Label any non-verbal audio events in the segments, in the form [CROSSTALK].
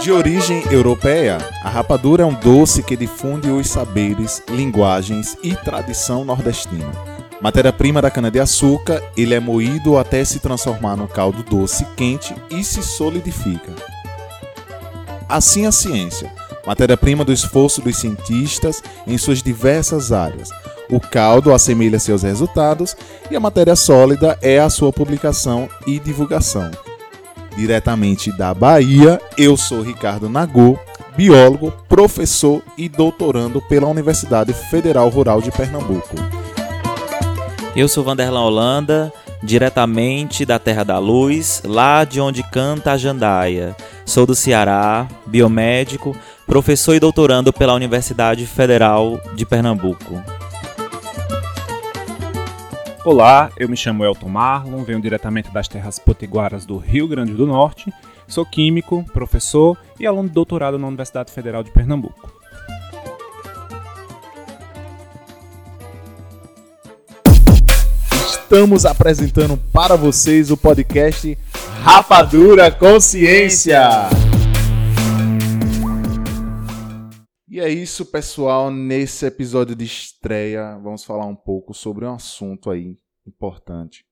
De origem europeia, a rapadura é um doce que difunde os saberes, linguagens e tradição nordestina. Matéria-prima da cana-de-açúcar, ele é moído até se transformar num caldo doce quente e se solidifica. Assim a ciência, matéria-prima do esforço dos cientistas em suas diversas áreas. O caldo assemelha seus resultados e a matéria sólida é a sua publicação e divulgação diretamente da Bahia. Eu sou Ricardo Nagô, biólogo, professor e doutorando pela Universidade Federal Rural de Pernambuco. Eu sou Vanderlan Holanda, diretamente da Terra da Luz, lá de onde canta a jandaia. Sou do Ceará, biomédico, professor e doutorando pela Universidade Federal de Pernambuco. Olá, eu me chamo Elton Marlon, venho diretamente das terras potiguaras do Rio Grande do Norte. Sou químico, professor e aluno de doutorado na Universidade Federal de Pernambuco. Estamos apresentando para vocês o podcast Rapadura Consciência. É isso, pessoal. Nesse episódio de estreia, vamos falar um pouco sobre um assunto aí importante.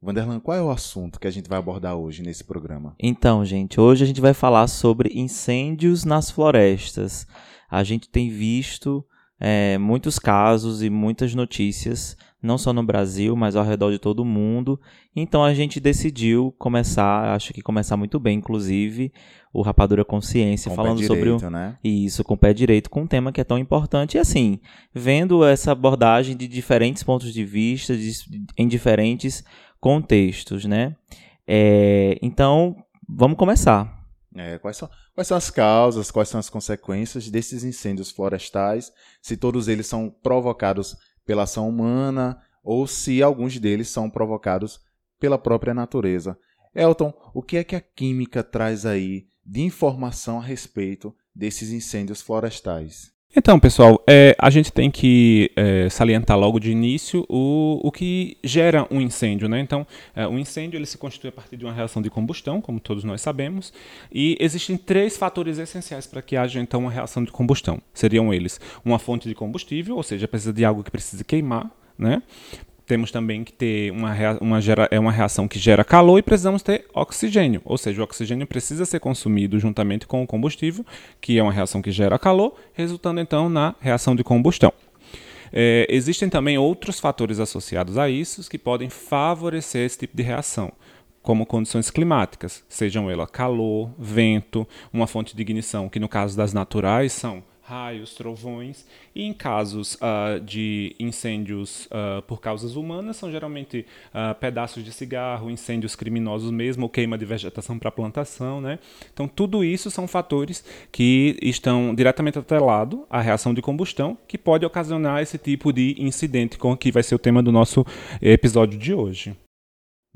Vanderlan, qual é o assunto que a gente vai abordar hoje nesse programa? Então, gente, hoje a gente vai falar sobre incêndios nas florestas. A gente tem visto é, muitos casos e muitas notícias, não só no Brasil, mas ao redor de todo o mundo. Então a gente decidiu começar, acho que começar muito bem, inclusive, o Rapadura Consciência, Com falando pé sobre direito, o, né? isso, com o pé direito, com um tema que é tão importante. E assim, vendo essa abordagem de diferentes pontos de vista, de, em diferentes contextos, né? É, então, vamos começar. É, quais, são, quais são as causas, quais são as consequências desses incêndios florestais, se todos eles são provocados pela ação humana ou se alguns deles são provocados pela própria natureza. Elton, o que é que a química traz aí de informação a respeito desses incêndios florestais? Então, pessoal, é, a gente tem que é, salientar logo de início o, o que gera um incêndio. Né? Então, é, incêndio ele se constitui a partir de uma reação de combustão, como todos nós sabemos, e existem três fatores essenciais para que haja então uma reação de combustão. Seriam eles uma fonte de combustível, ou seja, precisa de algo que precise queimar, né? Temos também que ter uma, uma, gera, é uma reação que gera calor e precisamos ter oxigênio, ou seja, o oxigênio precisa ser consumido juntamente com o combustível, que é uma reação que gera calor, resultando então na reação de combustão. É, existem também outros fatores associados a isso que podem favorecer esse tipo de reação como condições climáticas, sejam elas calor, vento, uma fonte de ignição, que no caso das naturais são raios, trovões, e em casos uh, de incêndios uh, por causas humanas, são geralmente uh, pedaços de cigarro, incêndios criminosos mesmo, ou queima de vegetação para plantação. Né? Então, tudo isso são fatores que estão diretamente atrelados à reação de combustão, que pode ocasionar esse tipo de incidente, com que vai ser o tema do nosso episódio de hoje.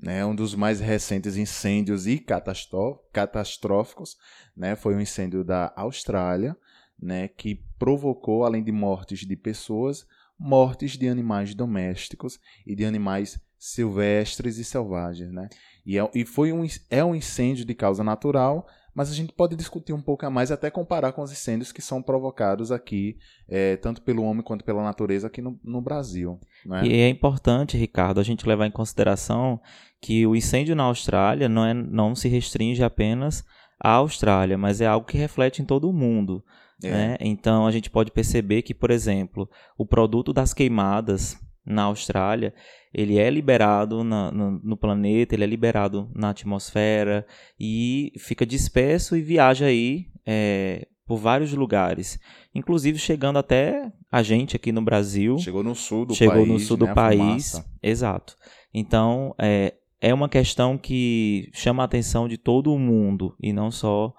Né, um dos mais recentes incêndios e catastróficos né, foi o um incêndio da Austrália, né, que provocou, além de mortes de pessoas, mortes de animais domésticos e de animais silvestres e selvagens. Né? E, é, e foi um, é um incêndio de causa natural, mas a gente pode discutir um pouco a mais, até comparar com os incêndios que são provocados aqui, é, tanto pelo homem quanto pela natureza aqui no, no Brasil. Né? E é importante, Ricardo, a gente levar em consideração que o incêndio na Austrália não, é, não se restringe apenas à Austrália, mas é algo que reflete em todo o mundo. É. Né? Então a gente pode perceber que, por exemplo, o produto das queimadas na Austrália, ele é liberado na, no, no, planeta, ele é liberado na atmosfera e fica disperso e viaja aí é, por vários lugares, inclusive chegando até a gente aqui no Brasil. Chegou no sul do chegou país. no sul né, do país, exato. Então é, é uma questão que chama a atenção de todo o mundo e não só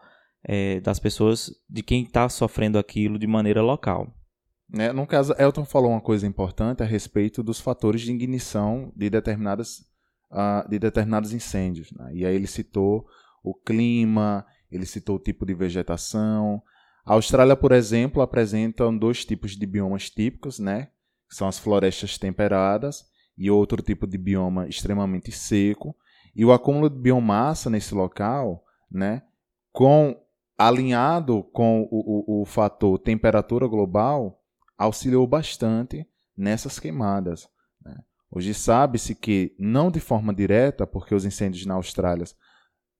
é, das pessoas, de quem está sofrendo aquilo de maneira local. É, no caso, Elton falou uma coisa importante a respeito dos fatores de ignição de, determinadas, uh, de determinados incêndios. Né? E aí ele citou o clima, ele citou o tipo de vegetação. A Austrália, por exemplo, apresenta dois tipos de biomas típicos, né? que são as florestas temperadas e outro tipo de bioma extremamente seco. E o acúmulo de biomassa nesse local, né, com alinhado com o, o, o fator temperatura global, auxiliou bastante nessas queimadas. Né? Hoje sabe-se que, não de forma direta, porque os incêndios na Austrália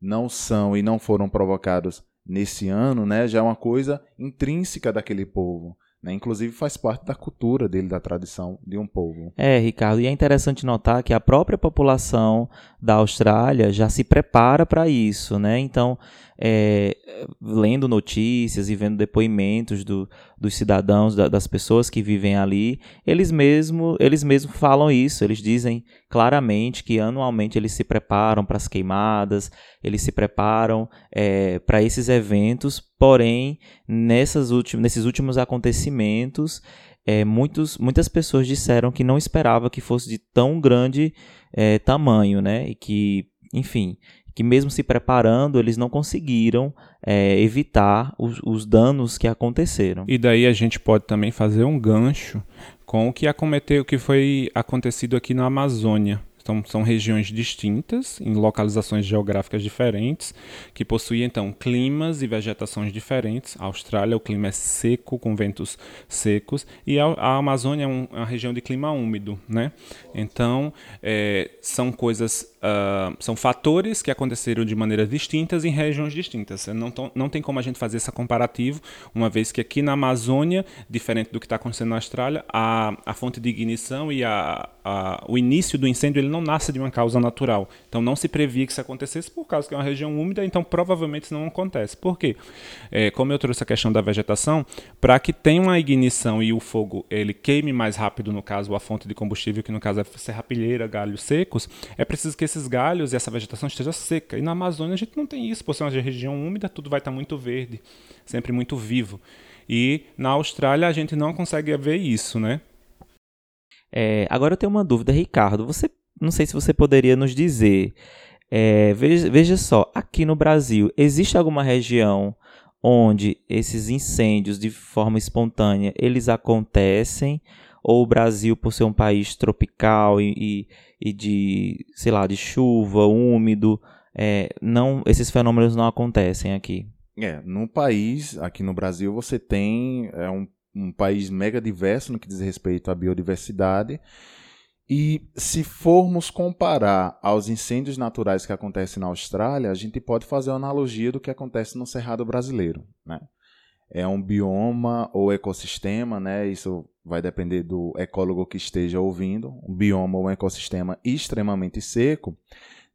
não são e não foram provocados nesse ano, né, já é uma coisa intrínseca daquele povo. Né? Inclusive faz parte da cultura dele, da tradição de um povo. É, Ricardo, e é interessante notar que a própria população da Austrália já se prepara para isso, né? Então, é, lendo notícias e vendo depoimentos do, dos cidadãos, da, das pessoas que vivem ali, eles mesmo, eles mesmo falam isso. Eles dizem claramente que anualmente eles se preparam para as queimadas, eles se preparam é, para esses eventos, porém, nessas últim, nesses últimos acontecimentos, é, muitos, muitas pessoas disseram que não esperava que fosse de tão grande é, tamanho, né? E que, enfim, que mesmo se preparando, eles não conseguiram é, evitar os, os, danos que aconteceram. E daí a gente pode também fazer um gancho com o que acometeu, o que foi acontecido aqui na Amazônia. Então, são regiões distintas, em localizações geográficas diferentes, que possuem, então, climas e vegetações diferentes. A Austrália, o clima é seco, com ventos secos, e a, a Amazônia é um, uma região de clima úmido, né? Então, é, são coisas, uh, são fatores que aconteceram de maneiras distintas em regiões distintas. Não, não tem como a gente fazer esse comparativo, uma vez que aqui na Amazônia, diferente do que está acontecendo na Austrália, a, a fonte de ignição e a, a, o início do incêndio ele não nasce de uma causa natural. Então não se previa que isso acontecesse por causa que é uma região úmida, então provavelmente isso não acontece. Por quê? É, como eu trouxe a questão da vegetação, para que tenha uma ignição e o fogo ele queime mais rápido, no caso a fonte de combustível, que no caso é serrapilheira, galhos secos, é preciso que esses galhos e essa vegetação esteja seca. E na Amazônia a gente não tem isso, por ser uma região úmida, tudo vai estar muito verde, sempre muito vivo. E na Austrália a gente não consegue ver isso, né? É, agora eu tenho uma dúvida, Ricardo. Você, não sei se você poderia nos dizer. É, veja, veja só, aqui no Brasil, existe alguma região onde esses incêndios de forma espontânea eles acontecem? Ou o Brasil, por ser um país tropical e, e, e de, sei lá, de chuva, úmido, é, não, esses fenômenos não acontecem aqui? É, no país, aqui no Brasil, você tem é, um um país mega diverso no que diz respeito à biodiversidade. E se formos comparar aos incêndios naturais que acontecem na Austrália, a gente pode fazer uma analogia do que acontece no Cerrado brasileiro. Né? É um bioma ou ecossistema, né? isso vai depender do ecólogo que esteja ouvindo, um bioma ou um ecossistema extremamente seco,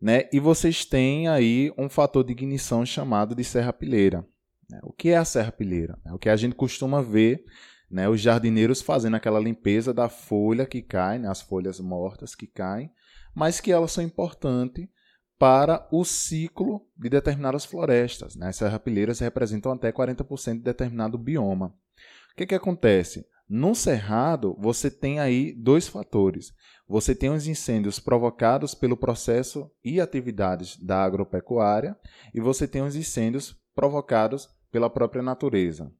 né? e vocês têm aí um fator de ignição chamado de serrapilheira. Né? O que é a serrapilheira? É o que a gente costuma ver né, os jardineiros fazendo aquela limpeza da folha que cai, né, as folhas mortas que caem, mas que elas são importantes para o ciclo de determinadas florestas. Né? As serrapilheiras representam até 40% de determinado bioma. O que, que acontece? No cerrado, você tem aí dois fatores. Você tem os incêndios provocados pelo processo e atividades da agropecuária, e você tem os incêndios provocados pela própria natureza.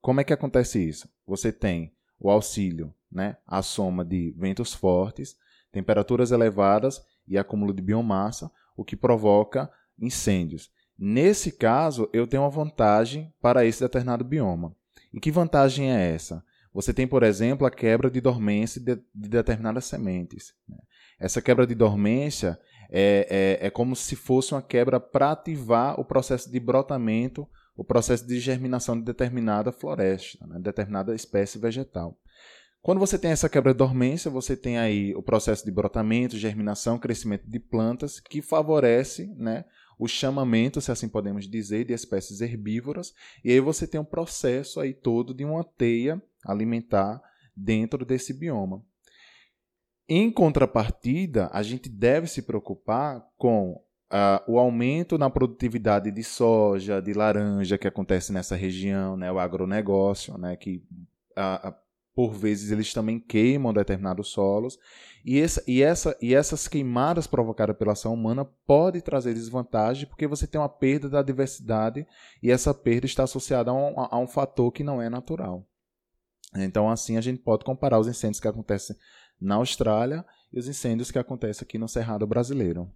Como é que acontece isso? Você tem o auxílio, né, a soma de ventos fortes, temperaturas elevadas e acúmulo de biomassa, o que provoca incêndios. Nesse caso, eu tenho uma vantagem para esse determinado bioma. E que vantagem é essa? Você tem, por exemplo, a quebra de dormência de, de determinadas sementes. Né? Essa quebra de dormência é, é, é como se fosse uma quebra para ativar o processo de brotamento o processo de germinação de determinada floresta, né, determinada espécie vegetal. Quando você tem essa quebra de dormência, você tem aí o processo de brotamento, germinação, crescimento de plantas, que favorece né, o chamamento, se assim podemos dizer, de espécies herbívoras, e aí você tem um processo aí todo de uma teia alimentar dentro desse bioma. Em contrapartida, a gente deve se preocupar com Uh, o aumento na produtividade de soja, de laranja que acontece nessa região, né, o agronegócio, né, que uh, por vezes eles também queimam determinados solos, e, essa, e, essa, e essas queimadas provocadas pela ação humana pode trazer desvantagem porque você tem uma perda da diversidade e essa perda está associada a um, a um fator que não é natural. Então, assim, a gente pode comparar os incêndios que acontecem na Austrália e os incêndios que acontecem aqui no Cerrado brasileiro.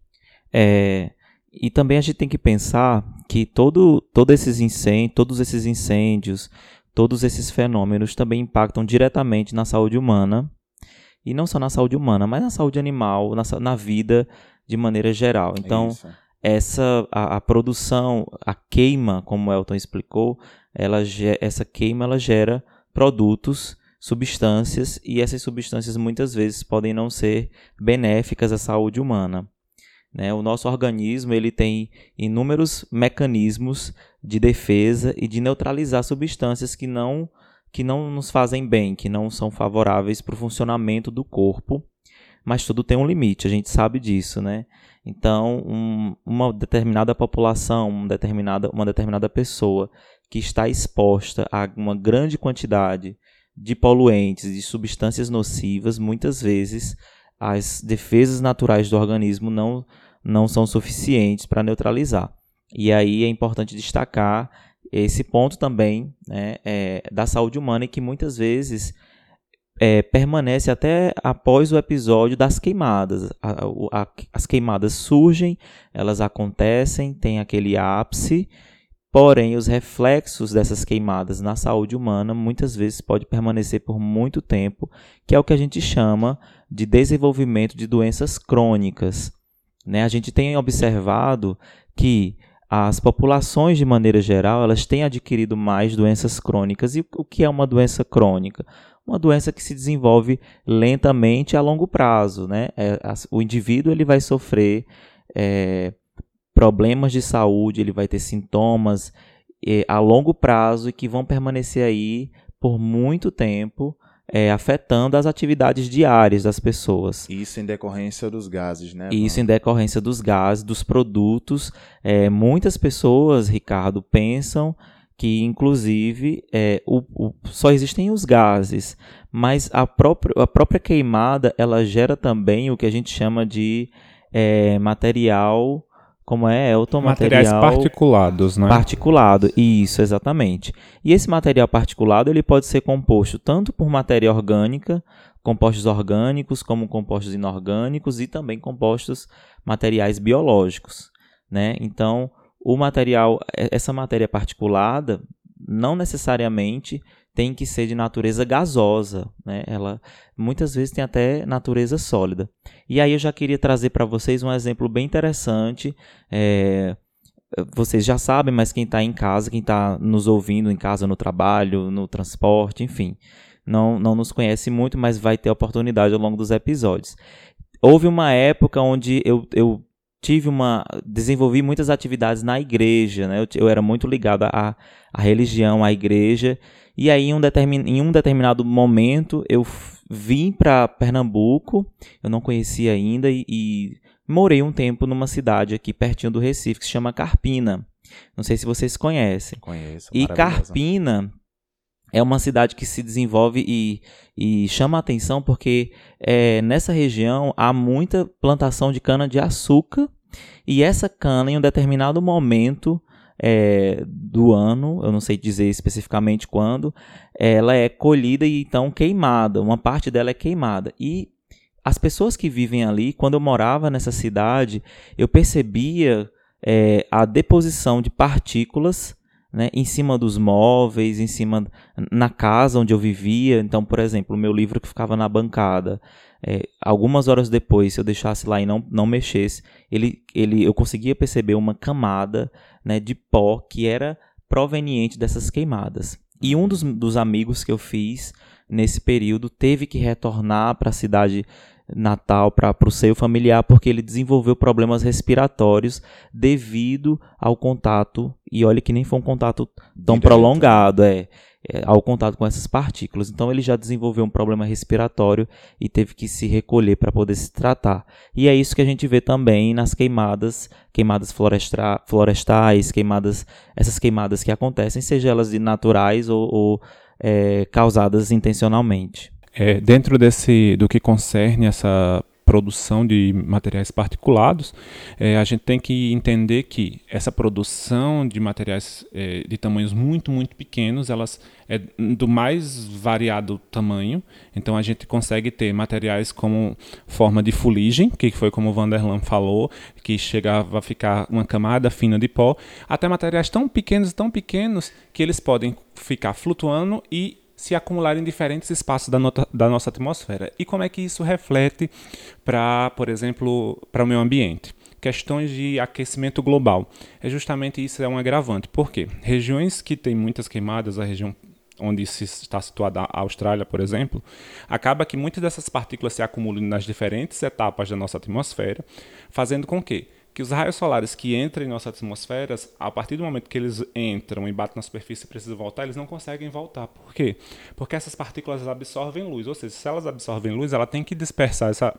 É, E também a gente tem que pensar que todo, todo esses incêndios, todos esses incêndios, todos esses fenômenos também impactam diretamente na saúde humana, e não só na saúde humana, mas na saúde animal, na, na vida de maneira geral. Então, Isso. essa a, a, produção, a queima, como o Elton explicou, ela, essa queima ela gera produtos, substâncias, e essas substâncias muitas vezes podem não ser benéficas à saúde humana. Né? O nosso organismo ele tem inúmeros mecanismos de defesa e de neutralizar substâncias que não, que não nos fazem bem, que não são favoráveis para o funcionamento do corpo, mas tudo tem um limite, a gente sabe disso, né? Então, um, uma determinada população, uma determinada, uma determinada pessoa que está exposta a uma grande quantidade de poluentes, de substâncias nocivas, muitas vezes as defesas naturais do organismo não, não são suficientes para neutralizar. E aí é importante destacar esse ponto também né, é, da saúde humana e que muitas vezes é, permanece até após o episódio das queimadas. A, a, as queimadas surgem, elas acontecem, tem aquele ápice, porém os reflexos dessas queimadas na saúde humana muitas vezes pode permanecer por muito tempo, que é o que a gente chama de desenvolvimento de doenças crônicas. Né? A gente tem observado que as populações, de maneira geral, elas têm adquirido mais doenças crônicas. E o que é uma doença crônica? Uma doença que se desenvolve lentamente a longo prazo. Né? É, o indivíduo ele vai sofrer é, problemas de saúde, ele vai ter sintomas é, a longo prazo e que vão permanecer aí por muito tempo é, afetando as atividades diárias das pessoas. Isso em decorrência dos gases, né? Isso em decorrência dos gases, dos produtos. É, muitas pessoas, Ricardo, pensam que, inclusive, é, o, o, só existem os gases, mas a própria, a própria queimada ela gera também o que a gente chama de é, material como é Elton, materiais material particulados, né? Particulado, isso, exatamente. E esse material particulado ele pode ser composto tanto por matéria orgânica, compostos orgânicos, como compostos inorgânicos e também compostos materiais biológicos, né? Então, o material, essa matéria particulada, não necessariamente tem que ser de natureza gasosa, né? Ela muitas vezes tem até natureza sólida. E aí eu já queria trazer para vocês um exemplo bem interessante. É, vocês já sabem, mas quem está em casa, quem está nos ouvindo em casa, no trabalho, no transporte, enfim, não, não nos conhece muito, mas vai ter oportunidade ao longo dos episódios. Houve uma época onde eu, eu tive uma desenvolvi muitas atividades na igreja, né? Eu, eu era muito ligado à, à religião, à igreja e aí, em um, determin, em um determinado momento, eu vim para Pernambuco, eu não conhecia ainda, e, e, morei um tempo numa cidade aqui pertinho do Recife, que se chama Carpina. Não sei se vocês conhecem. Conheço. E Carpina é uma cidade que se desenvolve e, e chama atenção porque é, nessa região há muita plantação de cana-de-açúcar. E essa cana, em um determinado momento, é, do ano, eu não sei dizer especificamente quando, ela é colhida e então queimada. Uma parte dela é queimada. E as pessoas que vivem ali, quando eu morava nessa cidade, eu percebia é, a deposição de partículas né, em cima dos móveis, em cima na casa onde eu vivia. Então, por exemplo, o meu livro que ficava na bancada, é, algumas horas depois, se eu deixasse lá e não, não mexesse, ele, ele, eu conseguia perceber uma camada né, de pó que era proveniente dessas queimadas. E um dos, dos amigos que eu fiz nesse período teve que retornar para a cidade natal, para o seio familiar, porque ele desenvolveu problemas respiratórios devido ao contato, e olha que nem foi um contato tão Direto. prolongado, é é, ao contato com essas partículas. Então ele já desenvolveu um problema respiratório e teve que se recolher para poder se tratar. E é isso que a gente vê também nas queimadas, queimadas floresta florestais, queimadas, essas queimadas que acontecem, seja elas de naturais ou, ou é, causadas intencionalmente. É, dentro desse do que concerne essa produção de materiais particulados, é, a gente tem que entender que essa produção de materiais é, de tamanhos muito, muito pequenos, elas é do mais variado tamanho. Então a gente consegue ter materiais como forma de fuligem, que foi como o Vanderlan falou, que chegava a ficar uma camada fina de pó, até materiais tão pequenos, tão pequenos, que eles podem ficar flutuando e se acumular em diferentes espaços da, nota, da nossa atmosfera. E como é que isso reflete para, por exemplo, para o meio ambiente? Questões de aquecimento global. É justamente isso, é um agravante. Por quê? Regiões que têm muitas queimadas, a região onde se está situada a Austrália, por exemplo, acaba que muitas dessas partículas se acumulam nas diferentes etapas da nossa atmosfera, fazendo com que que os raios solares que entram em nossas atmosferas, a partir do momento que eles entram e batem na superfície e precisam voltar, eles não conseguem voltar. Por quê? Porque essas partículas absorvem luz, ou seja, se elas absorvem luz, ela tem que dispersar essa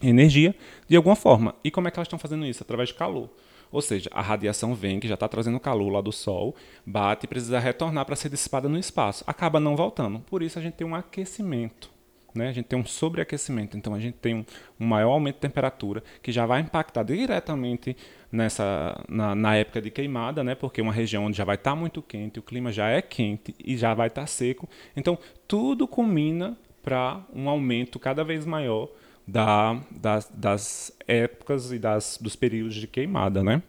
energia de alguma forma. E como é que elas estão fazendo isso? Através de calor. Ou seja, a radiação vem, que já está trazendo calor lá do Sol, bate e precisa retornar para ser dissipada no espaço. Acaba não voltando. Por isso a gente tem um aquecimento né? A gente tem um sobreaquecimento, então a gente tem um, um maior aumento de temperatura que já vai impactar diretamente nessa na, na, época de queimada, né? Porque uma região onde já vai estar tá muito quente, o clima já é quente e já vai estar tá seco. Então tudo culmina para um aumento cada vez maior da, das, das épocas e das, dos períodos de queimada, né?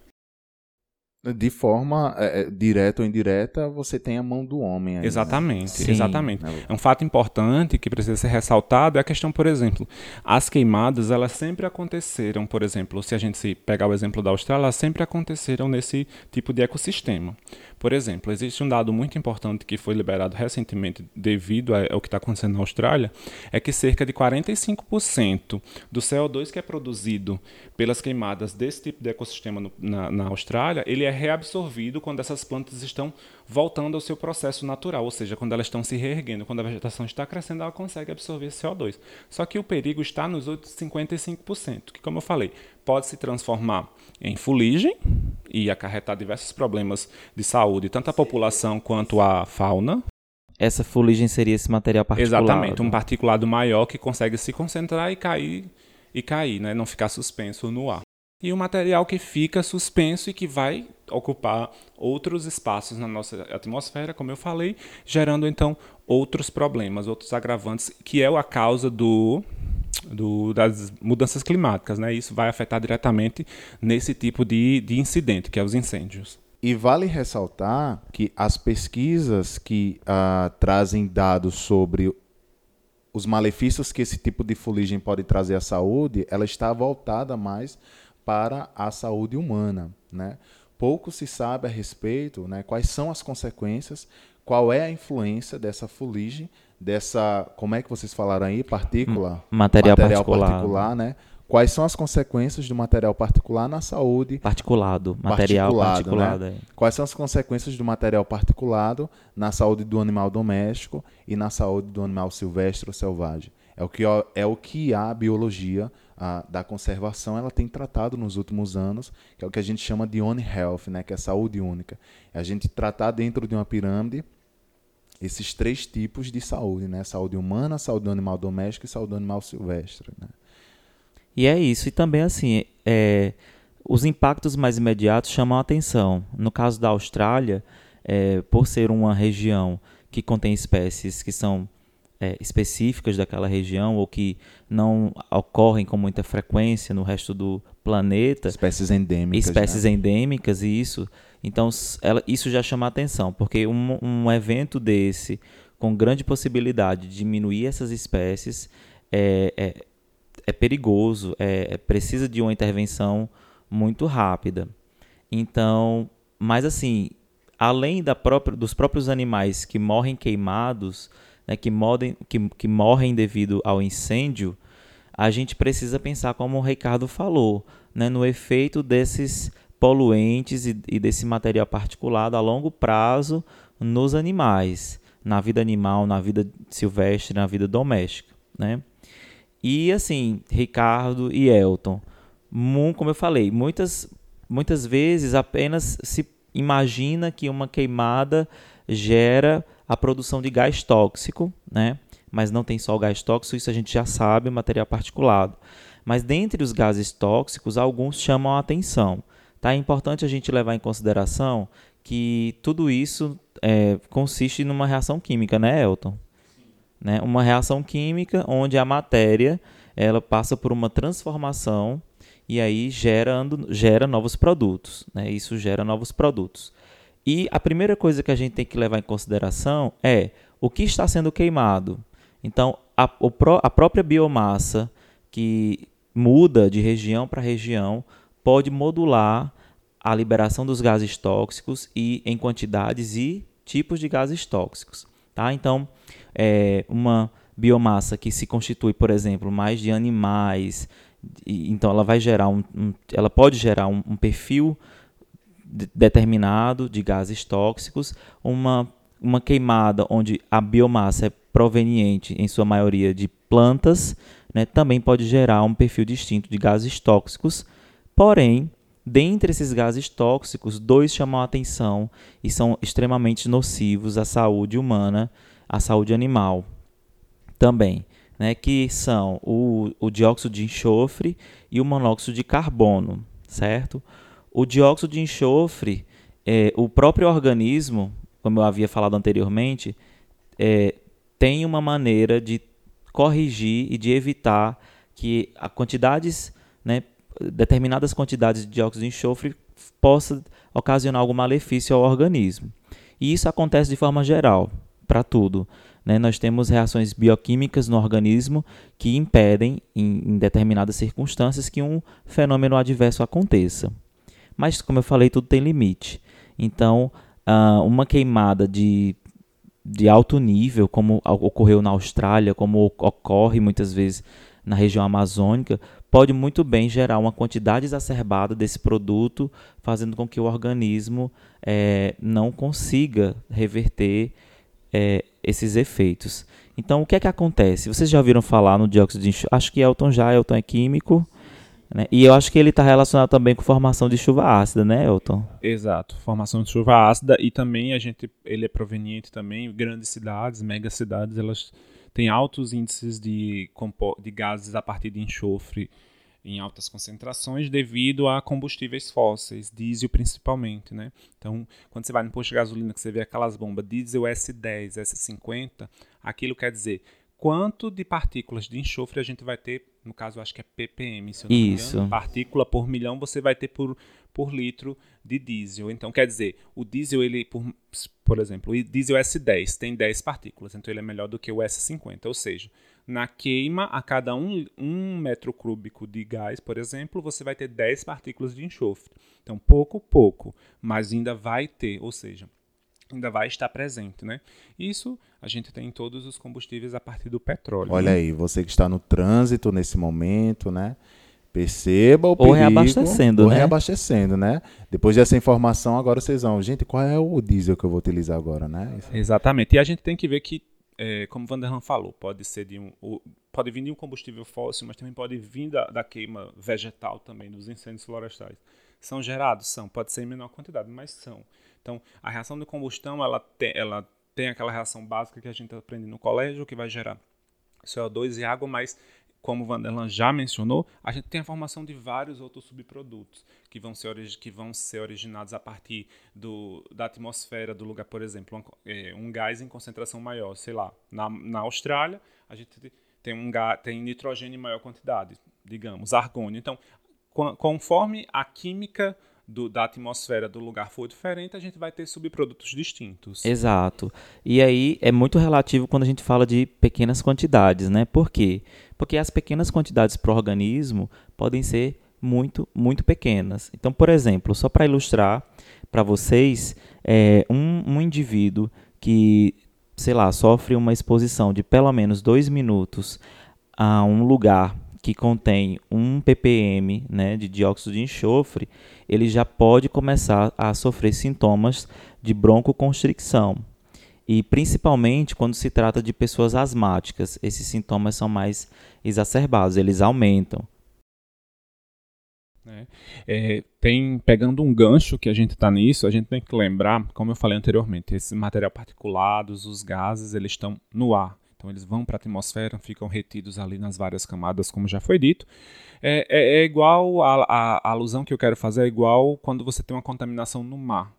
De forma é, é, direta ou indireta, você tem a mão do homem. Aí, né? exatamente, né? exatamente. É um fato importante que precisa ser ressaltado é a questão, por exemplo, as queimadas, elas sempre aconteceram, por exemplo, se a gente se pegar o exemplo da Austrália, elas sempre aconteceram nesse tipo de ecossistema. Por exemplo, existe um dado muito importante que foi liberado recentemente devido ao que está acontecendo na Austrália, é que cerca de 45% do CO2 que é produzido pelas queimadas desse tipo de ecossistema no, na, na Austrália, ele é reabsorvido quando essas plantas estão voltando ao seu processo natural, ou seja, quando elas estão se reerguendo, quando a vegetação está crescendo, ela consegue absorver esse CO2. Só que o perigo está nos outros 55%, que como eu falei, pode se transformar em fuligem e acarretar diversos problemas de saúde, tanto a população quanto a fauna. Essa fuligem seria esse material particulado? Exatamente, um particulado maior que consegue se concentrar e cair, e cair, né? não ficar suspenso no ar. E o material que fica suspenso e que vai ocupar outros espaços na nossa atmosfera, como eu falei, gerando então outros problemas, outros agravantes, que é a causa do do, das mudanças climáticas. Né? Isso vai afetar diretamente nesse tipo de, de incidente, que é os incêndios. E vale ressaltar que as pesquisas que uh, trazem dados sobre os malefícios que esse tipo de fuligem pode trazer à saúde, ela está voltada mais para a saúde humana. Né? Pouco se sabe a respeito né, quais são as consequências, qual é a influência dessa fuligem dessa, como é que vocês falaram aí, partícula, material, material particular. particular, né? Quais são as consequências do material particular na saúde? Particulado, material particulado. Né? Quais são as consequências do material particulado na saúde do animal doméstico e na saúde do animal silvestre ou selvagem? É o que, é o que a biologia a, da conservação ela tem tratado nos últimos anos, que é o que a gente chama de One Health, né? que é saúde única. É a gente tratar dentro de uma pirâmide esses três tipos de saúde, né? Saúde humana, saúde animal doméstico e saúde animal silvestre, né? E é isso. E também, assim, é, os impactos mais imediatos chamam a atenção. No caso da Austrália, é, por ser uma região que contém espécies que são é, específicas daquela região ou que não ocorrem com muita frequência no resto do planeta. Espécies endêmicas. Espécies né? endêmicas, e isso então, ela, isso já chama a atenção, porque um, um evento desse, com grande possibilidade de diminuir essas espécies, é, é, é perigoso, é, é, precisa de uma intervenção muito rápida. Então, mas assim, além da própria, dos próprios animais que morrem queimados, né, que, modem, que, que morrem devido ao incêndio, a gente precisa pensar, como o Ricardo falou, né, no efeito desses poluentes e, e desse material particulado a longo prazo nos animais, na vida animal, na vida silvestre, na vida doméstica, né? E assim, Ricardo e Elton, como eu falei, muitas muitas vezes apenas se imagina que uma queimada gera a produção de gás tóxico, né? Mas não tem só o gás tóxico, isso a gente já sabe, material particulado. Mas dentre os gases tóxicos, alguns chamam a atenção. Tá? É importante a gente levar em consideração que tudo isso é, consiste numa reação química, né, Elton? Né? Uma reação química onde a matéria ela passa por uma transformação e aí gera, gera novos produtos. Né? Isso gera novos produtos. E a primeira coisa que a gente tem que levar em consideração é o que está sendo queimado. Então, a, a própria biomassa que muda de região para região pode modular a liberação dos gases tóxicos e em quantidades e tipos de gases tóxicos. Tá? Então, é, uma biomassa que se constitui, por exemplo, mais de animais, então ela vai gerar um, um ela pode gerar um, um perfil de, determinado de gases tóxicos, uma uma queimada onde a biomassa é proveniente, em sua maioria, de plantas, né, também pode gerar um perfil distinto de gases tóxicos. Porém, dentre esses gases tóxicos, dois chamam a atenção e são extremamente nocivos à saúde humana, à saúde animal também, né, que são o, o dióxido de enxofre e o monóxido de carbono, certo? O dióxido de enxofre, é, o próprio organismo, como eu havia falado anteriormente, é, tem uma maneira de corrigir e de evitar que a quantidades, né, determinadas quantidades de dióxido de enxofre possa ocasionar algum malefício ao organismo. E isso acontece de forma geral, para tudo. Né? Nós temos reações bioquímicas no organismo que impedem, em, em determinadas circunstâncias, que um fenômeno adverso aconteça. Mas, como eu falei, tudo tem limite. Então, uh, uma queimada de, de alto nível, como ocorreu na Austrália, como ocorre muitas vezes na região amazônica, pode muito bem gerar uma quantidade exacerbada desse produto, fazendo com que o organismo é, não consiga reverter é, esses efeitos. Então, o que é que acontece? Vocês já ouviram falar no dióxido de enxofre? Acho que Elton já, Elton é químico. Né? E eu acho que ele está relacionado também com formação de chuva ácida, né, Elton? Exato, formação de chuva ácida e também a gente, ele é proveniente também, grandes cidades, megacidades, elas têm altos índices de, de gases a partir de enxofre em altas concentrações devido a combustíveis fósseis, diesel principalmente, né? Então, quando você vai no posto de gasolina que você vê aquelas bombas diesel S10, S50, aquilo quer dizer quanto de partículas de enxofre a gente vai ter, no caso acho que é ppm, se eu não Isso. me engano, partícula por milhão você vai ter por, por litro de diesel. Então quer dizer, o diesel ele por, por exemplo, o diesel S10 tem 10 partículas, então ele é melhor do que o S50, ou seja, na queima a cada um, um metro cúbico de gás, por exemplo, você vai ter 10 partículas de enxofre. Então pouco pouco, mas ainda vai ter, ou seja, ainda vai estar presente, né? Isso a gente tem em todos os combustíveis a partir do petróleo. Olha né? aí, você que está no trânsito nesse momento, né? Perceba o ou perigo. reabastecendo, ou né? reabastecendo, né? Depois dessa informação, agora vocês vão, gente, qual é o diesel que eu vou utilizar agora, né? Exatamente. E a gente tem que ver que, é, como o Vanderlan falou, pode ser de um, pode vir de um combustível fóssil, mas também pode vir da, da queima vegetal também, dos incêndios florestais. São gerados? São. Pode ser em menor quantidade, mas são. Então, a reação de combustão, ela tem, ela tem aquela reação básica que a gente aprende no colégio, que vai gerar CO2 e água, mas como Vanderlan já mencionou, a gente tem a formação de vários outros subprodutos que vão ser, que vão ser originados a partir do, da atmosfera do lugar, por exemplo, um, é, um gás em concentração maior, sei lá, na, na Austrália, a gente tem, um tem nitrogênio em maior quantidade, digamos, argônio. Então, conforme a química do, da atmosfera do lugar for diferente, a gente vai ter subprodutos distintos. Exato. E aí é muito relativo quando a gente fala de pequenas quantidades, né? Por quê? Porque as pequenas quantidades para o organismo podem ser muito, muito pequenas. Então, por exemplo, só para ilustrar para vocês, é, um, um indivíduo que, sei lá, sofre uma exposição de pelo menos dois minutos a um lugar que contém 1 ppm né, de dióxido de enxofre, ele já pode começar a sofrer sintomas de broncoconstricção. E principalmente quando se trata de pessoas asmáticas, esses sintomas são mais exacerbados, eles aumentam. É, é, tem pegando um gancho que a gente está nisso, a gente tem que lembrar, como eu falei anteriormente, esse material particulado, os gases, eles estão no ar. Então eles vão para a atmosfera, ficam retidos ali nas várias camadas, como já foi dito. É, é, é igual, a, a, a alusão que eu quero fazer é igual quando você tem uma contaminação no mar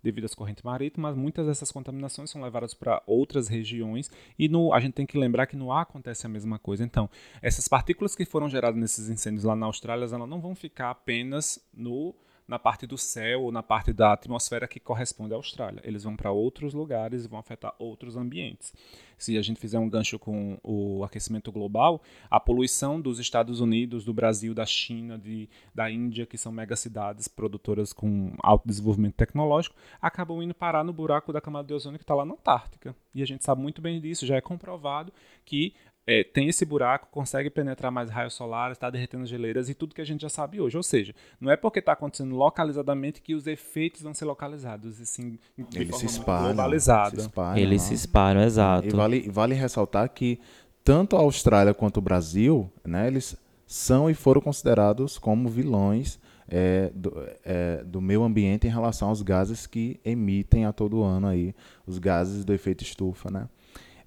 devido às correntes marítimas, muitas dessas contaminações são levadas para outras regiões e no, a gente tem que lembrar que no ar acontece a mesma coisa. Então, essas partículas que foram geradas nesses incêndios lá na Austrália, elas não vão ficar apenas no na parte do céu ou na parte da atmosfera que corresponde à Austrália. Eles vão para outros lugares e vão afetar outros ambientes. Se a gente fizer um gancho com o aquecimento global, a poluição dos Estados Unidos, do Brasil, da China, de, da Índia, que são megacidades produtoras com alto desenvolvimento tecnológico, acabam indo parar no buraco da camada de ozônio que está lá na Antártica. E a gente sabe muito bem disso, já é comprovado que é, tem esse buraco, consegue penetrar mais raios solares, está derretendo geleiras e tudo que a gente já sabe hoje. Ou seja, não é porque está acontecendo localizadamente que os efeitos vão ser localizados, e sim de Eles se espalham, globalizada. Se espalham, Eles se espalham, exato. E vale, vale ressaltar que tanto a Austrália quanto o Brasil, né, eles são e foram considerados como vilões é, do, é, do meio ambiente em relação aos gases que emitem a todo ano aí, os gases do efeito estufa, né?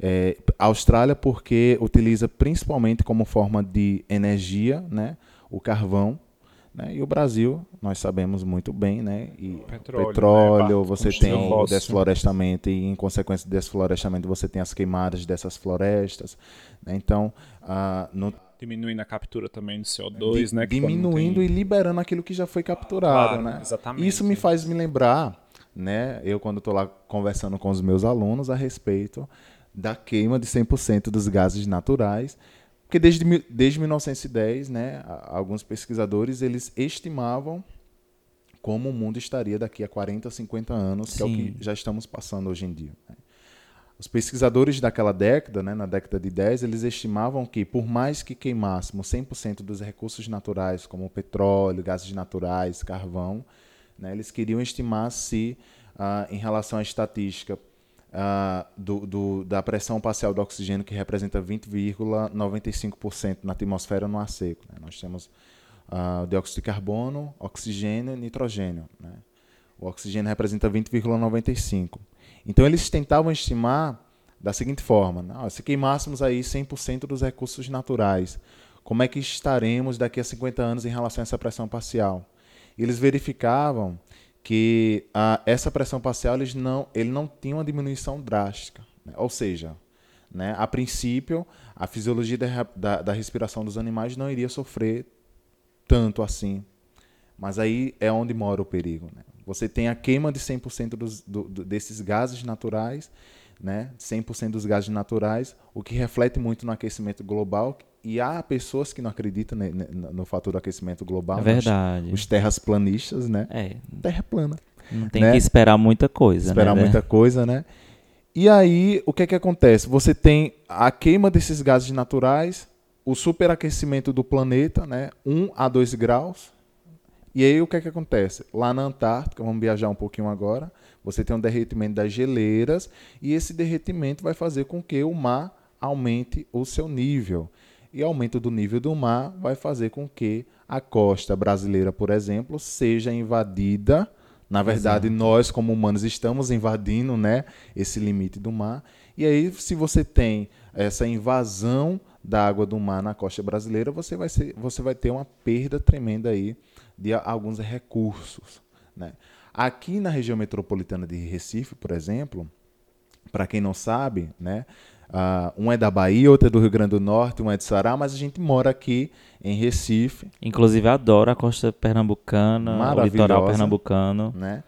É, a Austrália, porque utiliza principalmente como forma de energia né, o carvão. Né, e o Brasil, nós sabemos muito bem, né? E petróleo, petróleo né, você tem o desflorestamento, e em consequência do desflorestamento você tem as queimadas dessas florestas. Né, então, ah, no, diminuindo a captura também do CO2, di, né? Diminuindo tem... e liberando aquilo que já foi capturado, claro, né? Exatamente. Isso me faz me lembrar, né? Eu quando estou lá conversando com os meus alunos a respeito da queima de 100% dos gases naturais, porque desde, desde 1910, né, alguns pesquisadores eles estimavam como o mundo estaria daqui a 40, 50 anos, Sim. que é o que já estamos passando hoje em dia. Né. Os pesquisadores daquela década, né, na década de 10, eles estimavam que, por mais que queimássemos 100% dos recursos naturais, como petróleo, gases naturais, carvão, né, eles queriam estimar se, ah, em relação à estatística, uh, do, do, da pressão parcial do oxigênio, que representa 20,95% na atmosfera no ar seco. Né? Nós temos uh, dióxido de carbono, oxigênio e nitrogênio. Né? O oxigênio representa 20,95%. Então, eles tentavam estimar da seguinte forma: né? se queimássemos aí 100% dos recursos naturais, como é que estaremos daqui a 50 anos em relação a essa pressão parcial? Eles verificavam que a, essa pressão parcial eles não, ele não tinha uma diminuição drástica. Né? Ou seja, né, a princípio, a fisiologia da, da, da, respiração dos animais não iria sofrer tanto assim. Mas aí é onde mora o perigo. Né? Você tem a queima de 100% dos, do, do, desses gases naturais, né? 100% dos gases naturais, o que reflete muito no aquecimento global, e há pessoas que não acreditam no fator do aquecimento global. É verdade. Os terras planistas, né? É. Terra plana. Não tem né? que esperar muita coisa, esperar né? muita coisa, né? E aí, o que é que acontece? Você tem a queima desses gases naturais, o superaquecimento do planeta, né? 1 a 2 graus. E aí, o que é que acontece? Lá na Antártica, vamos viajar um pouquinho agora, você tem um derretimento das geleiras, e esse derretimento vai fazer com que o mar aumente o seu nível e aumento do nível do mar vai fazer com que a costa brasileira, por exemplo, seja invadida. Na verdade, Exato. nós como humanos estamos invadindo, né, esse limite do mar. E aí, se você tem essa invasão da água do mar na costa brasileira, você vai, ser, você vai ter uma perda tremenda aí de alguns recursos, né? Aqui na região metropolitana de Recife, por exemplo, para quem não sabe, né, Uh, um é da Bahia, outro é do Rio Grande do Norte, um é de Ceará, mas a gente mora aqui em Recife. Inclusive adoro a costa pernambucana, o litoral pernambucano. Né?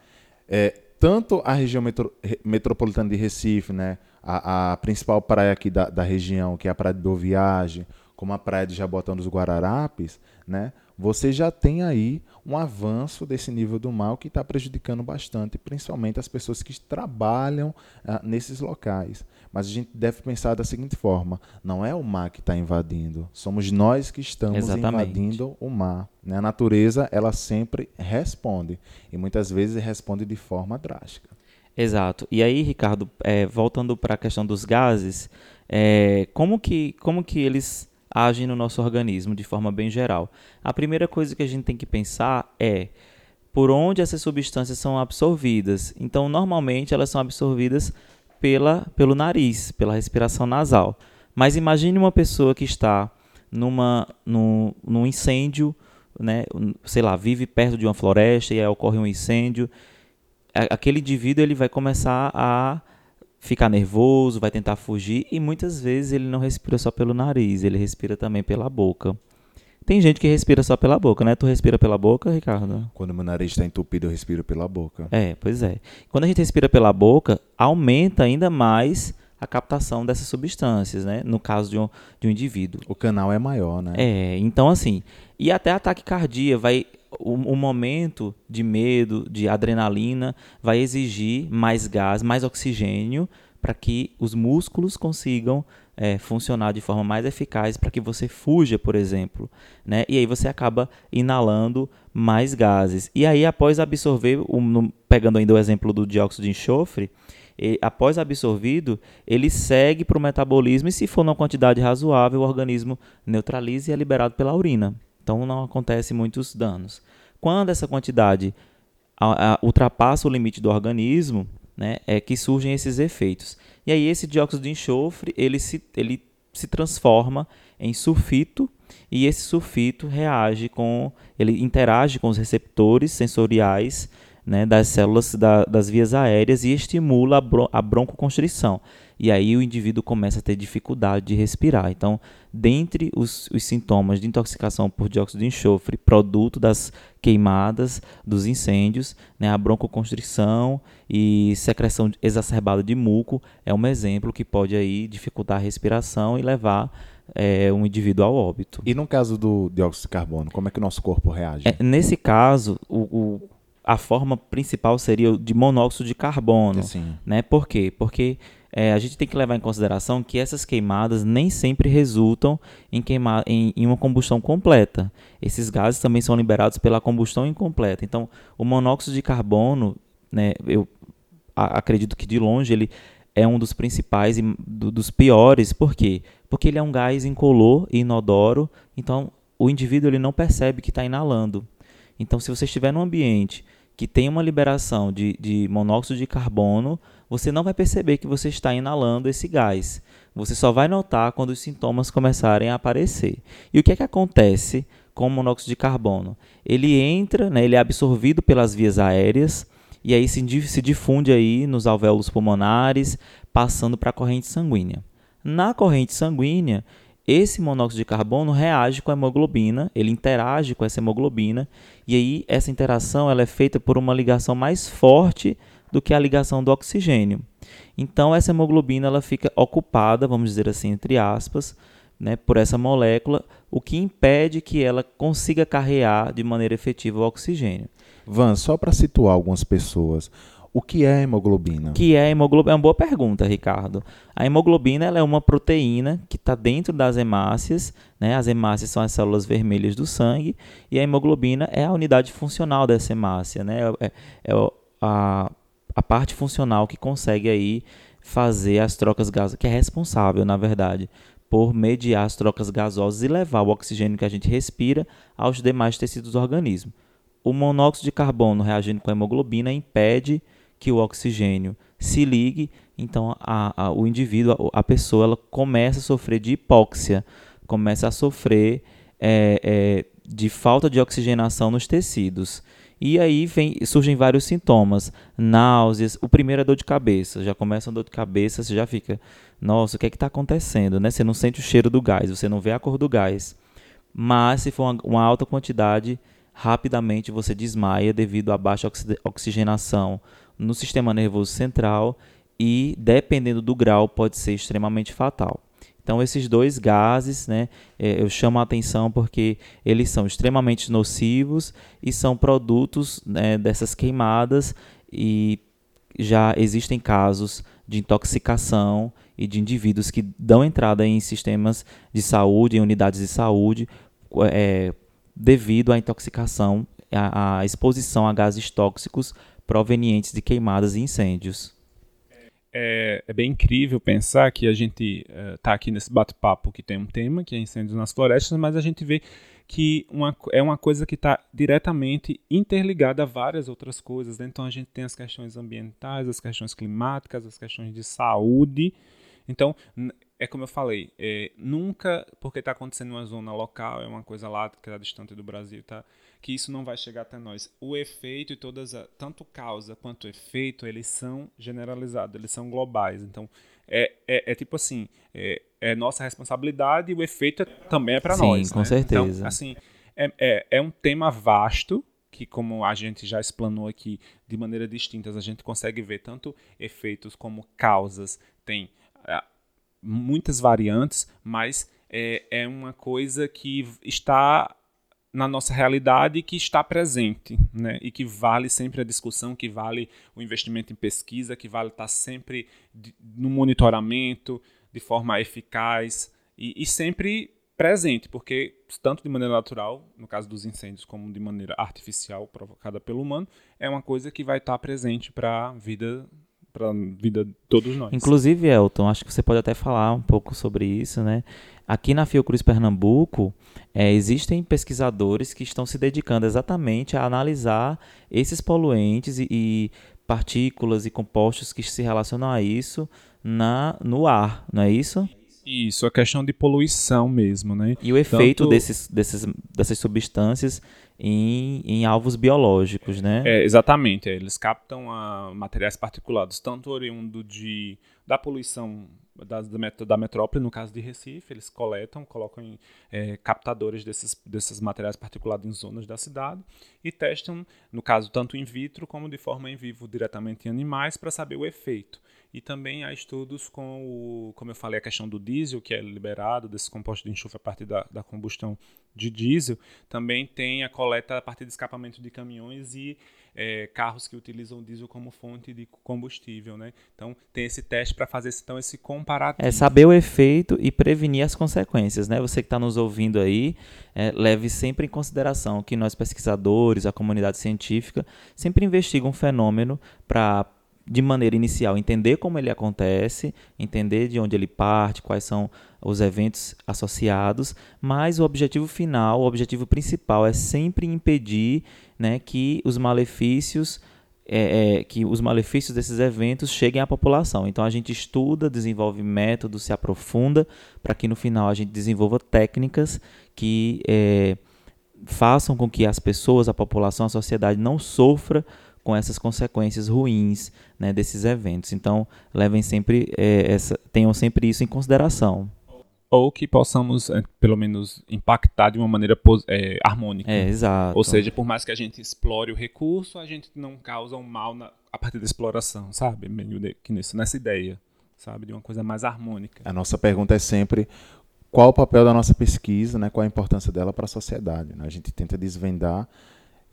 É, tanto a região metro, metropolitana de Recife, né, a, a principal praia aqui da, da, região, que é a Praia de Boa Viagem, como a Praia de Jabotão dos Guararapes, né, você já tem aí um avanço desse nível do mal que está prejudicando bastante, principalmente as pessoas que trabalham ah, nesses locais. Mas a gente deve pensar da seguinte forma: não é o mar que está invadindo, somos nós que estamos Exatamente. invadindo o mar. Né? A natureza ela sempre responde e muitas vezes responde de forma drástica. Exato. E aí, Ricardo, é, voltando para a questão dos gases, é, como que como que eles agem no nosso organismo de forma bem geral. A primeira coisa que a gente tem que pensar é por onde essas substâncias são absorvidas. Então, normalmente elas são absorvidas pela, pelo nariz, pela respiração nasal. Mas imagine uma pessoa que está numa, num, num incêndio, né, sei lá, vive perto de uma floresta e ocorre um incêndio. Aquele indivíduo ele vai começar a ficar nervoso, vai tentar fugir e muitas vezes ele não respira só pelo nariz, ele respira também pela boca. Tem gente que respira só pela boca, né? Tu respira pela boca, Ricardo? Quando meu nariz está entupido, eu respiro pela boca. É, pois é. Quando a gente respira pela boca, aumenta ainda mais a captação dessas substâncias, né? No caso de um, de um indivíduo. O canal é maior, né? É, então assim, e até ataque cardíaco vai o, o, momento de medo, de adrenalina, vai exigir mais gás, mais oxigênio para que os músculos consigam é, funcionar de forma mais eficaz para que você fuja, por exemplo. Né? E aí você acaba inalando mais gases. E aí, após absorver, pegando ainda o exemplo do dióxido de enxofre, e, após absorvido, ele segue para o metabolismo e, se for numa quantidade razoável, o organismo neutraliza e é liberado pela urina. Então não acontece muitos danos. Quando essa quantidade a, a, ultrapassa o limite do organismo, né, é que surgem esses efeitos. E aí esse dióxido de enxofre ele se, ele se transforma em sulfito e esse sulfito reage com, ele interage com os receptores sensoriais né, das células da, das vias aéreas e estimula a, bron a broncoconstrição. E aí o indivíduo começa a ter dificuldade de respirar. Então, dentre os, os sintomas de intoxicação por dióxido de enxofre, produto das queimadas, dos incêndios, né, a broncoconstrição e secreção exacerbada de muco é um exemplo que pode aí dificultar a respiração e levar é, um indivíduo ao óbito. E no caso do dióxido de carbono, como é que o nosso corpo reage? É, nesse caso, o, o a forma principal seria de monóxido de carbono. Sim. Né? Por quê? Porque é, a gente tem que levar em consideração que essas queimadas nem sempre resultam em, queima, em, em, uma combustão completa. Esses gases também são liberados pela combustão incompleta. Então, o monóxido de carbono, né, eu a, acredito que de longe ele é um dos principais e do, dos piores. Por quê? Porque ele é um gás incolor e inodoro, então o indivíduo ele não percebe que está inalando. Então, se você estiver num ambiente que tem uma liberação de, de monóxido de carbono, você não vai perceber que você está inalando esse gás. Você só vai notar quando os sintomas começarem a aparecer. E o que é que acontece com o monóxido de carbono? Ele entra, né, ele é absorvido pelas vias aéreas e aí se, difunde aí nos alvéolos pulmonares, passando para a corrente sanguínea. Na corrente sanguínea, esse monóxido de carbono reage com a hemoglobina, ele interage com essa hemoglobina, e aí essa interação ela é feita por uma ligação mais forte do que a ligação do oxigênio. Então essa hemoglobina ela fica ocupada, vamos dizer assim, entre aspas, né, por essa molécula, o que impede que ela consiga carrear de maneira efetiva o oxigênio. Van, só para situar algumas pessoas, o que é a hemoglobina? O que é a hemoglobina? É uma boa pergunta, Ricardo. A hemoglobina é uma proteína que está dentro das hemácias. Né? As hemácias são as células vermelhas do sangue e a hemoglobina é a unidade funcional dessa hemácia. Né? É, é a, a parte funcional que consegue aí fazer as trocas gasosas, que é responsável, na verdade, por mediar as trocas gasosas e levar o oxigênio que a gente respira aos demais tecidos do organismo. O monóxido de carbono reagindo com a hemoglobina impede que o oxigênio se ligue, então a, a, o indivíduo, a, a, pessoa, ela começa a sofrer de hipóxia, começa a sofrer é, é, de falta de oxigenação nos tecidos. E aí vem, surgem vários sintomas, náuseas. O primeiro é dor de cabeça. Já começa a dor de cabeça, você já fica, nossa, o que é que está acontecendo? Né? Você não sente o cheiro do gás, você não vê a cor do gás. Mas se for uma, uma alta quantidade, rapidamente você desmaia devido à baixa oxigenação no sistema nervoso central e, dependendo do grau, pode ser extremamente fatal. Então, esses dois gases, né, é, eu chamo a atenção porque eles são extremamente nocivos e são produtos né, dessas queimadas e já existem casos de intoxicação e de indivíduos que dão entrada em sistemas de saúde, em unidades de saúde, é, devido à intoxicação, à, à exposição a gases tóxicos provenientes de queimadas e incêndios. É, é, bem incrível pensar que a gente está uh, aqui nesse bate-papo que tem um tema, que é incêndios nas florestas, mas a gente vê que uma, é uma coisa que está diretamente interligada a várias outras coisas. Né? Então a gente tem as questões ambientais, as questões climáticas, as questões de saúde. Então é como eu falei, é, nunca, porque está acontecendo em uma zona local, é uma coisa lá que está distante do Brasil, tá? Que isso não vai chegar até nós. O efeito e todas, a, tanto causa quanto efeito, eles são generalizados, eles são globais. Então, é, é, é tipo assim, é, é, nossa responsabilidade e o efeito também é para nós. Sim, com né? certeza. Então, assim, é, é, é um tema vasto, que como a gente já explanou aqui de maneira distintas, a gente consegue ver tanto efeitos como causas, tem uh, muitas variantes, mas é, é uma coisa que está na nossa realidade que está presente, né? E que vale sempre a discussão, que vale o investimento em pesquisa, que vale estar sempre no monitoramento de forma eficaz e, e sempre presente, porque tanto de maneira natural, no caso dos incêndios, como de maneira artificial provocada pelo humano, é uma coisa que vai estar presente para a vida para a vida de todos nós. Inclusive, Elton, acho que você pode até falar um pouco sobre isso, né? Aqui na Fiocruz Pernambuco, é, existem pesquisadores que estão se dedicando exatamente a analisar esses poluentes e, e partículas e compostos que se relacionam a isso na, no ar, não é isso? Isso, a questão de poluição mesmo, né? E o efeito Tanto... desses, desses, dessas substâncias em, em alvos biológicos, né? É, exatamente. É, eles captam a, materiais particulados, tanto oriundo de, da poluição da, da metrópole, no caso de Recife, eles coletam, colocam em, é, captadores desses, desses materiais particulados em zonas da cidade e testam, no caso, tanto in vitro como de forma em vivo, diretamente em animais, para saber o efeito. E também há estudos com, o, como eu falei, a questão do diesel, que é liberado desse composto de enxofre a partir da, da combustão de diesel. Também tem a coleta a partir de escapamento de caminhões e é, carros que utilizam diesel como fonte de combustível, né? Então tem esse teste para fazer então esse comparativo. É saber o efeito e prevenir as consequências, né? Você que está nos ouvindo aí, é, leve sempre em consideração que nós pesquisadores, a comunidade científica, sempre investigam um fenômeno para de maneira inicial, entender como ele acontece, entender de onde ele parte, quais são os eventos associados, mas o objetivo final, o objetivo principal é sempre impedir né, que os malefícios é, é, que os malefícios desses eventos cheguem à população. Então a gente estuda, desenvolve métodos, se aprofunda para que no final a gente desenvolva técnicas que é, façam com que as pessoas, a população, a sociedade não sofra com essas consequências ruins né, desses eventos. Então, levem sempre é, essa, tenham sempre isso em consideração. Ou que possamos, é, pelo menos, impactar de uma maneira é, harmônica. É, exato. Ou seja, por mais que a gente explore o recurso, a gente não causa um mal na, a partir da exploração, sabe? Meio de, que nesse, nessa ideia, sabe? De uma coisa mais harmônica. A nossa pergunta é sempre qual o papel da nossa pesquisa, né? qual a importância dela para a sociedade. Né? A gente tenta desvendar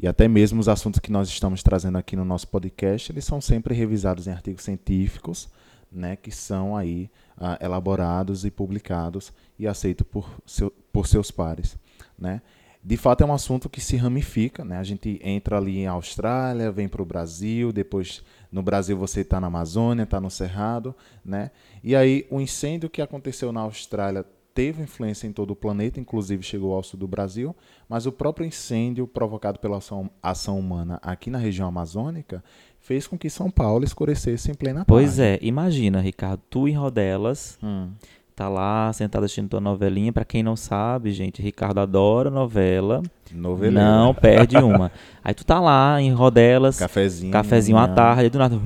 e até mesmo os assuntos que nós estamos trazendo aqui no nosso podcast, eles são sempre revisados em artigos científicos, né, que são aí uh, elaborados e publicados e aceitos por, seu, por seus pares, né. De fato é um assunto que se ramifica, né? A gente entra ali em Austrália, vem para o Brasil, depois no Brasil você está na Amazônia, está no Cerrado, né? E aí o incêndio que aconteceu na Austrália teve influência em todo o planeta, inclusive chegou ao sul do Brasil, mas o próprio incêndio provocado pela ação, ação humana aqui na região amazônica fez com que São Paulo escurecesse em plena tarde. Pois é, imagina, Ricardo, tu em Rodelas, hum. tá lá sentado assistindo tua novelinha. Para quem não sabe, gente, Ricardo adora novela. Noveleira. Não perde uma. [LAUGHS] Aí tu tá lá em Rodelas, cafezinho, cafezinho à tarde, do nada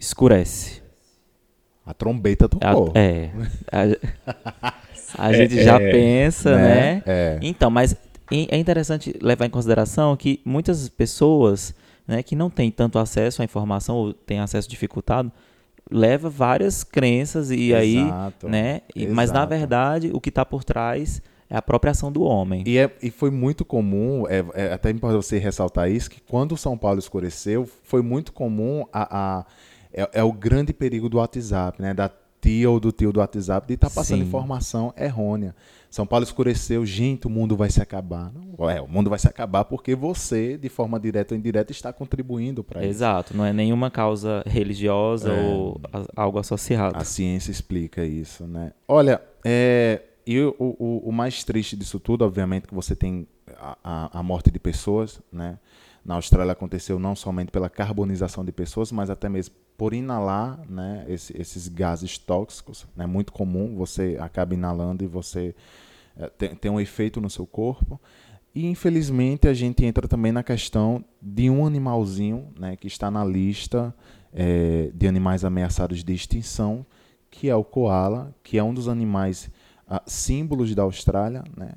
escurece. A trombeta tocou. É. A, [LAUGHS] a gente é, já é, pensa, né? né? É. Então, mas é interessante levar em consideração que muitas pessoas né, que não têm tanto acesso à informação ou têm acesso dificultado, leva várias crenças e Exato. aí, né? E, mas na verdade o que está por trás é a própria ação do homem. E, é, e foi muito comum, é, é até importante você ressaltar isso, que quando São Paulo escureceu, foi muito comum a, a é, é, o grande perigo do WhatsApp, né? Da tia ou do tio do WhatsApp de estar tá passando Sim. informação errônea. São Paulo escureceu, gente, o mundo vai se acabar. Não, é, o mundo vai se acabar porque você, de forma direta ou indireta, está contribuindo para isso. Exato, não é nenhuma causa religiosa é, ou algo associado. A ciência explica isso, né? Olha, é, e o, o, o mais triste disso tudo, obviamente, que você tem a, a, a morte de pessoas, né? na Austrália aconteceu não somente pela carbonização de pessoas, mas até mesmo por inalar né, esse, esses gases tóxicos. É né, muito comum, você acaba inalando e você é, tem, tem um efeito no seu corpo. E infelizmente a gente entra também na questão de um animalzinho né, que está na lista é, de animais ameaçados de extinção, que é o koala, que é um dos animais ah, símbolos da Austrália, né,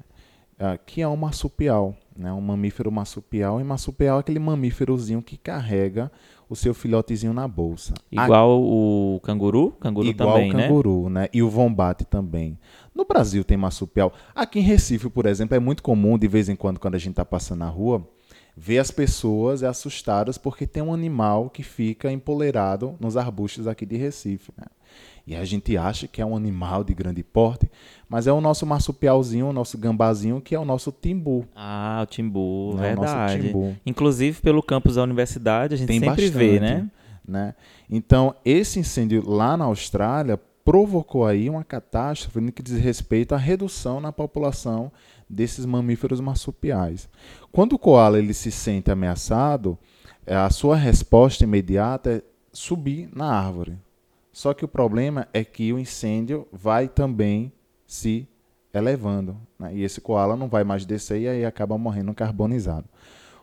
ah, que é o marsupial, né, um mamífero marsupial. E marsupial é aquele mamíferozinho que carrega o seu filhotezinho na bolsa. Igual A... o canguru? Canguru Igual também, o né? canguru, né? né? E o vombate também. No Brasil tem marsupial. Aqui em Recife, por exemplo, é muito comum, de vez em quando, quando a gente está passando na rua, ver as pessoas assustadas porque tem um animal que fica empoleirado nos arbustos aqui de Recife. Né? E a gente acha que é um animal de grande porte, mas é o nosso marsupialzinho, o nosso gambazinho, que é o nosso timbu. Ah, o timbu, é verdade. Timbu. Inclusive pelo campus da universidade, a gente Tem sempre bastante, vê, né? né? Então, esse incêndio lá na Austrália provocou aí uma catástrofe no que diz respeito à redução na população desses mamíferos marsupiais. Quando o koala ele se sente ameaçado, a sua resposta imediata é subir na árvore. Só que o problema é que o incêndio vai também se elevando. Né? E esse koala não vai mais descer e aí acaba morrendo carbonizado.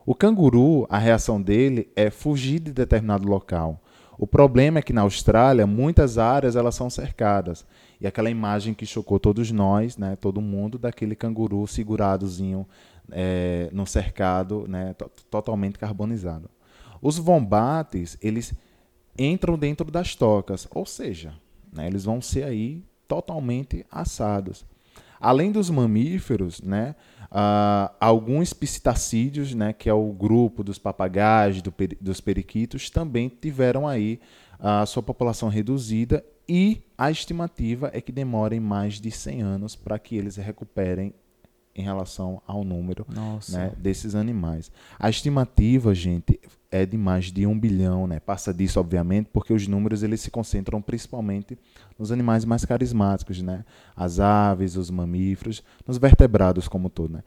O canguru, a reação dele é fugir de determinado local. O problema é que na Austrália muitas áreas elas são cercadas. E aquela imagem que chocou todos nós, né, todo mundo, daquele canguru seguradozinho é, no cercado, né, totalmente carbonizado. Os vombates, eles entram dentro das tocas, ou seja, né, eles vão ser aí totalmente assados. Além dos mamíferos, né, uh, alguns piscitacídeos, né, que é o grupo dos papagaios, do dos periquitos, também tiveram aí a sua população reduzida e a estimativa é que demorem mais de 100 anos para que eles recuperem em relação ao número né, desses animais. A estimativa, gente, é de mais de um bilhão, né? Passa disso, obviamente, porque os números eles se concentram principalmente nos animais mais carismáticos, né? As aves, os mamíferos, nos vertebrados como todo, né?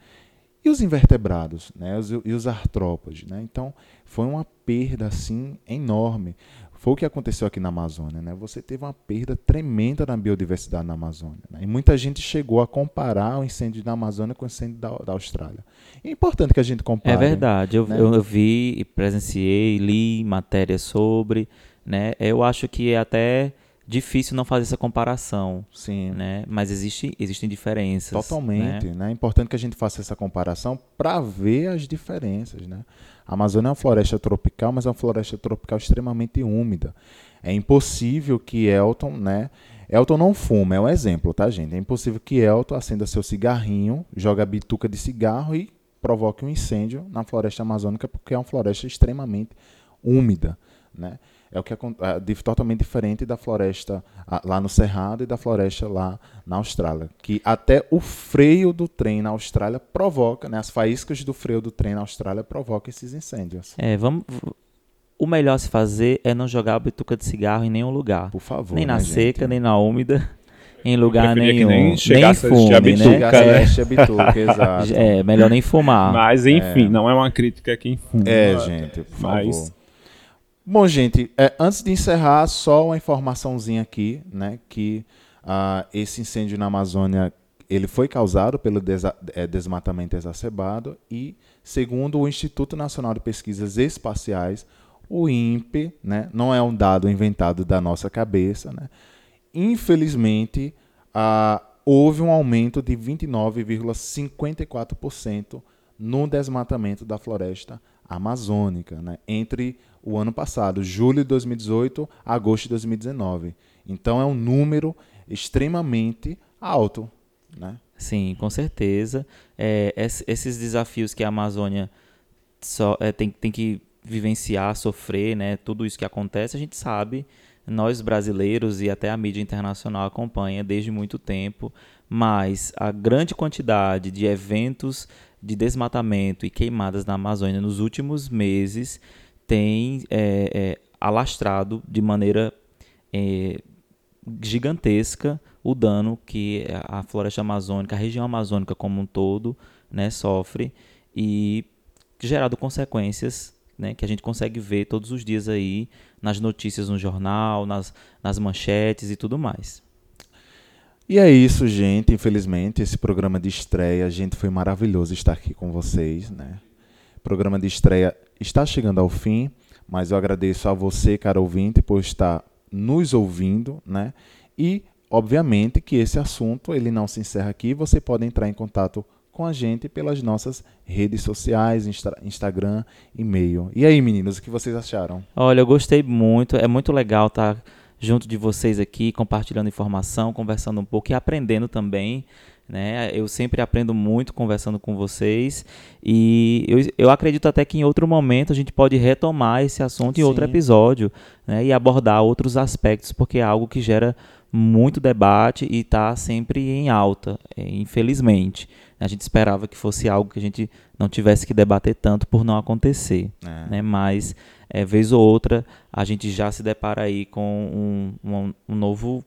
E os invertebrados, né? Os, e os artrópodes, né? Então, foi uma perda assim enorme. Foi o que aconteceu aqui na Amazônia. Né? Você teve uma perda tremenda na biodiversidade na Amazônia. Né? E muita gente chegou a comparar o incêndio da Amazônia com o incêndio da, da Austrália. E é importante que a gente compare. É verdade. Eu, né? eu, eu vi, presenciei, li matérias sobre. Né? Eu acho que é até difícil não fazer essa comparação. Sim. Né? Mas existe, existem diferenças. Totalmente. Né? né? É importante que a gente faça essa comparação para ver as diferenças. Né? A Amazônia é uma floresta tropical, mas é uma floresta tropical extremamente úmida. É impossível que Elton, né? Elton não fuma, é um exemplo, tá, gente? É impossível que Elton acenda seu cigarrinho, joga bituca de cigarro e provoque um incêndio na floresta amazônica, porque é uma floresta extremamente úmida, né? É o que é, é totalmente diferente da floresta lá no Cerrado e da floresta lá na Austrália. Que até o freio do trem na Austrália provoca, né, as faíscas do freio do trem na Austrália provocam esses incêndios. É, vamos. O melhor a se fazer é não jogar a bituca de cigarro em nenhum lugar. Por favor. Nem na né, seca, gente? nem na úmida [LAUGHS] em lugar nenhum. nem, nem fume, a bituca, né? É, bituca, exato. É, melhor nem fumar. Mas enfim, é. não é uma crítica a quem fuma. É, gente, por Mas... favor. Bom, gente, é, antes de encerrar, só uma informaçãozinha aqui, né, que uh, esse incêndio na Amazônia ele foi causado pelo desa é, desmatamento exacerbado e, segundo o Instituto Nacional de Pesquisas Espaciais, o INPE, né, não é um dado inventado da nossa cabeça, né, infelizmente uh, houve um aumento de 29,54% no desmatamento da floresta amazônica, né, entre o ano passado, julho de 2018 a agosto de 2019. Então é um número extremamente alto. Né? Sim, com certeza. É, esses desafios que a Amazônia só, é, tem, tem que vivenciar, sofrer, né, tudo isso que acontece, a gente sabe, nós brasileiros e até a mídia internacional acompanha desde muito tempo, mas a grande quantidade de eventos de desmatamento e queimadas na Amazônia nos últimos meses tem é, é, alastrado de maneira é, gigantesca o dano que a floresta amazônica, a região amazônica como um todo, né, sofre e gerado consequências né, que a gente consegue ver todos os dias aí nas notícias no jornal, nas, nas manchetes e tudo mais. E é isso, gente. Infelizmente, esse programa de estreia, gente, foi maravilhoso estar aqui com vocês, né? Programa de estreia está chegando ao fim, mas eu agradeço a você, cara ouvinte, por estar nos ouvindo, né? E, obviamente, que esse assunto ele não se encerra aqui. Você pode entrar em contato com a gente pelas nossas redes sociais, Insta Instagram, e-mail. E aí, meninos, o que vocês acharam? Olha, eu gostei muito. É muito legal estar junto de vocês aqui, compartilhando informação, conversando um pouco e aprendendo também. Né? Eu sempre aprendo muito conversando com vocês e eu, eu acredito até que em outro momento a gente pode retomar esse assunto em Sim. outro episódio né? e abordar outros aspectos, porque é algo que gera muito debate e está sempre em alta, é, infelizmente. A gente esperava que fosse algo que a gente não tivesse que debater tanto por não acontecer. É. Né? Mas, é, vez ou outra, a gente já se depara aí com um, um, um novo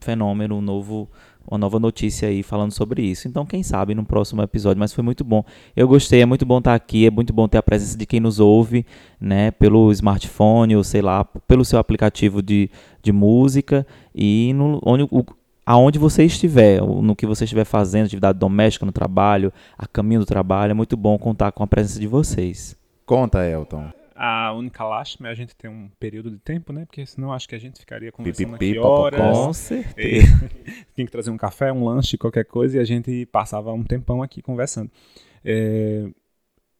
fenômeno, um novo, uma nova notícia aí falando sobre isso. Então, quem sabe no próximo episódio, mas foi muito bom. Eu gostei, é muito bom estar aqui, é muito bom ter a presença de quem nos ouve, né, pelo smartphone ou sei lá, pelo seu aplicativo de, de música e no, onde, o, aonde você estiver, no que você estiver fazendo, atividade doméstica, no trabalho, a caminho do trabalho, é muito bom contar com a presença de vocês. Conta, Elton. A única lástima é a gente ter um período de tempo, né? Porque senão acho que a gente ficaria conversando Pipipi, aqui horas. Com certeza. [LAUGHS] Tinha que trazer um café, um lanche, qualquer coisa, e a gente passava um tempão aqui conversando. É,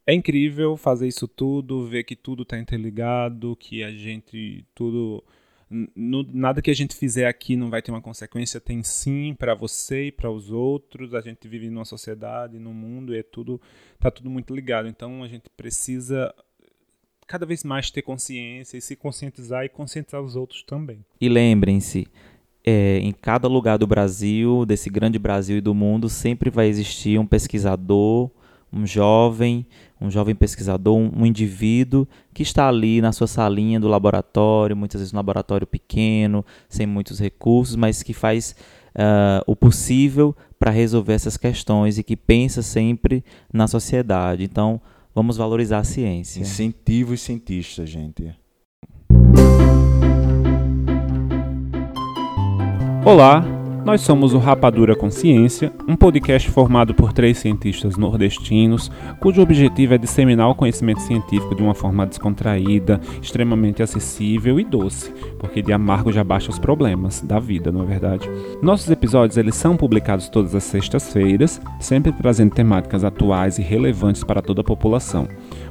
é incrível fazer isso tudo, ver que tudo está interligado, que a gente tudo no, nada que a gente fizer aqui não vai ter uma consequência, tem sim para você e para os outros. A gente vive numa sociedade, num mundo, e é tudo tá tudo muito ligado. Então a gente precisa cada vez mais ter consciência e se conscientizar e conscientizar os outros também. E lembrem-se, é, em cada lugar do Brasil, desse grande Brasil e do mundo, sempre vai existir um pesquisador, um jovem, um jovem pesquisador, um, indivíduo que está ali na sua salinha do laboratório, muitas vezes um laboratório pequeno, sem muitos recursos, mas que faz uh, o possível para resolver essas questões e que pensa sempre na sociedade. Então, vamos valorizar a ciência. Incentivo os cientistas, gente. Olá, nós somos o Rapadura Consciência, um podcast formado por três cientistas nordestinos, cujo objetivo é disseminar o conhecimento científico de uma forma descontraída, extremamente acessível e doce, porque de amargo já baixa os problemas da vida, não é verdade? Nossos episódios eles são publicados todas as sextas-feiras, sempre trazendo temáticas atuais e relevantes para toda a população.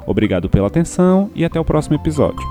Obrigado pela atenção e até o próximo episódio.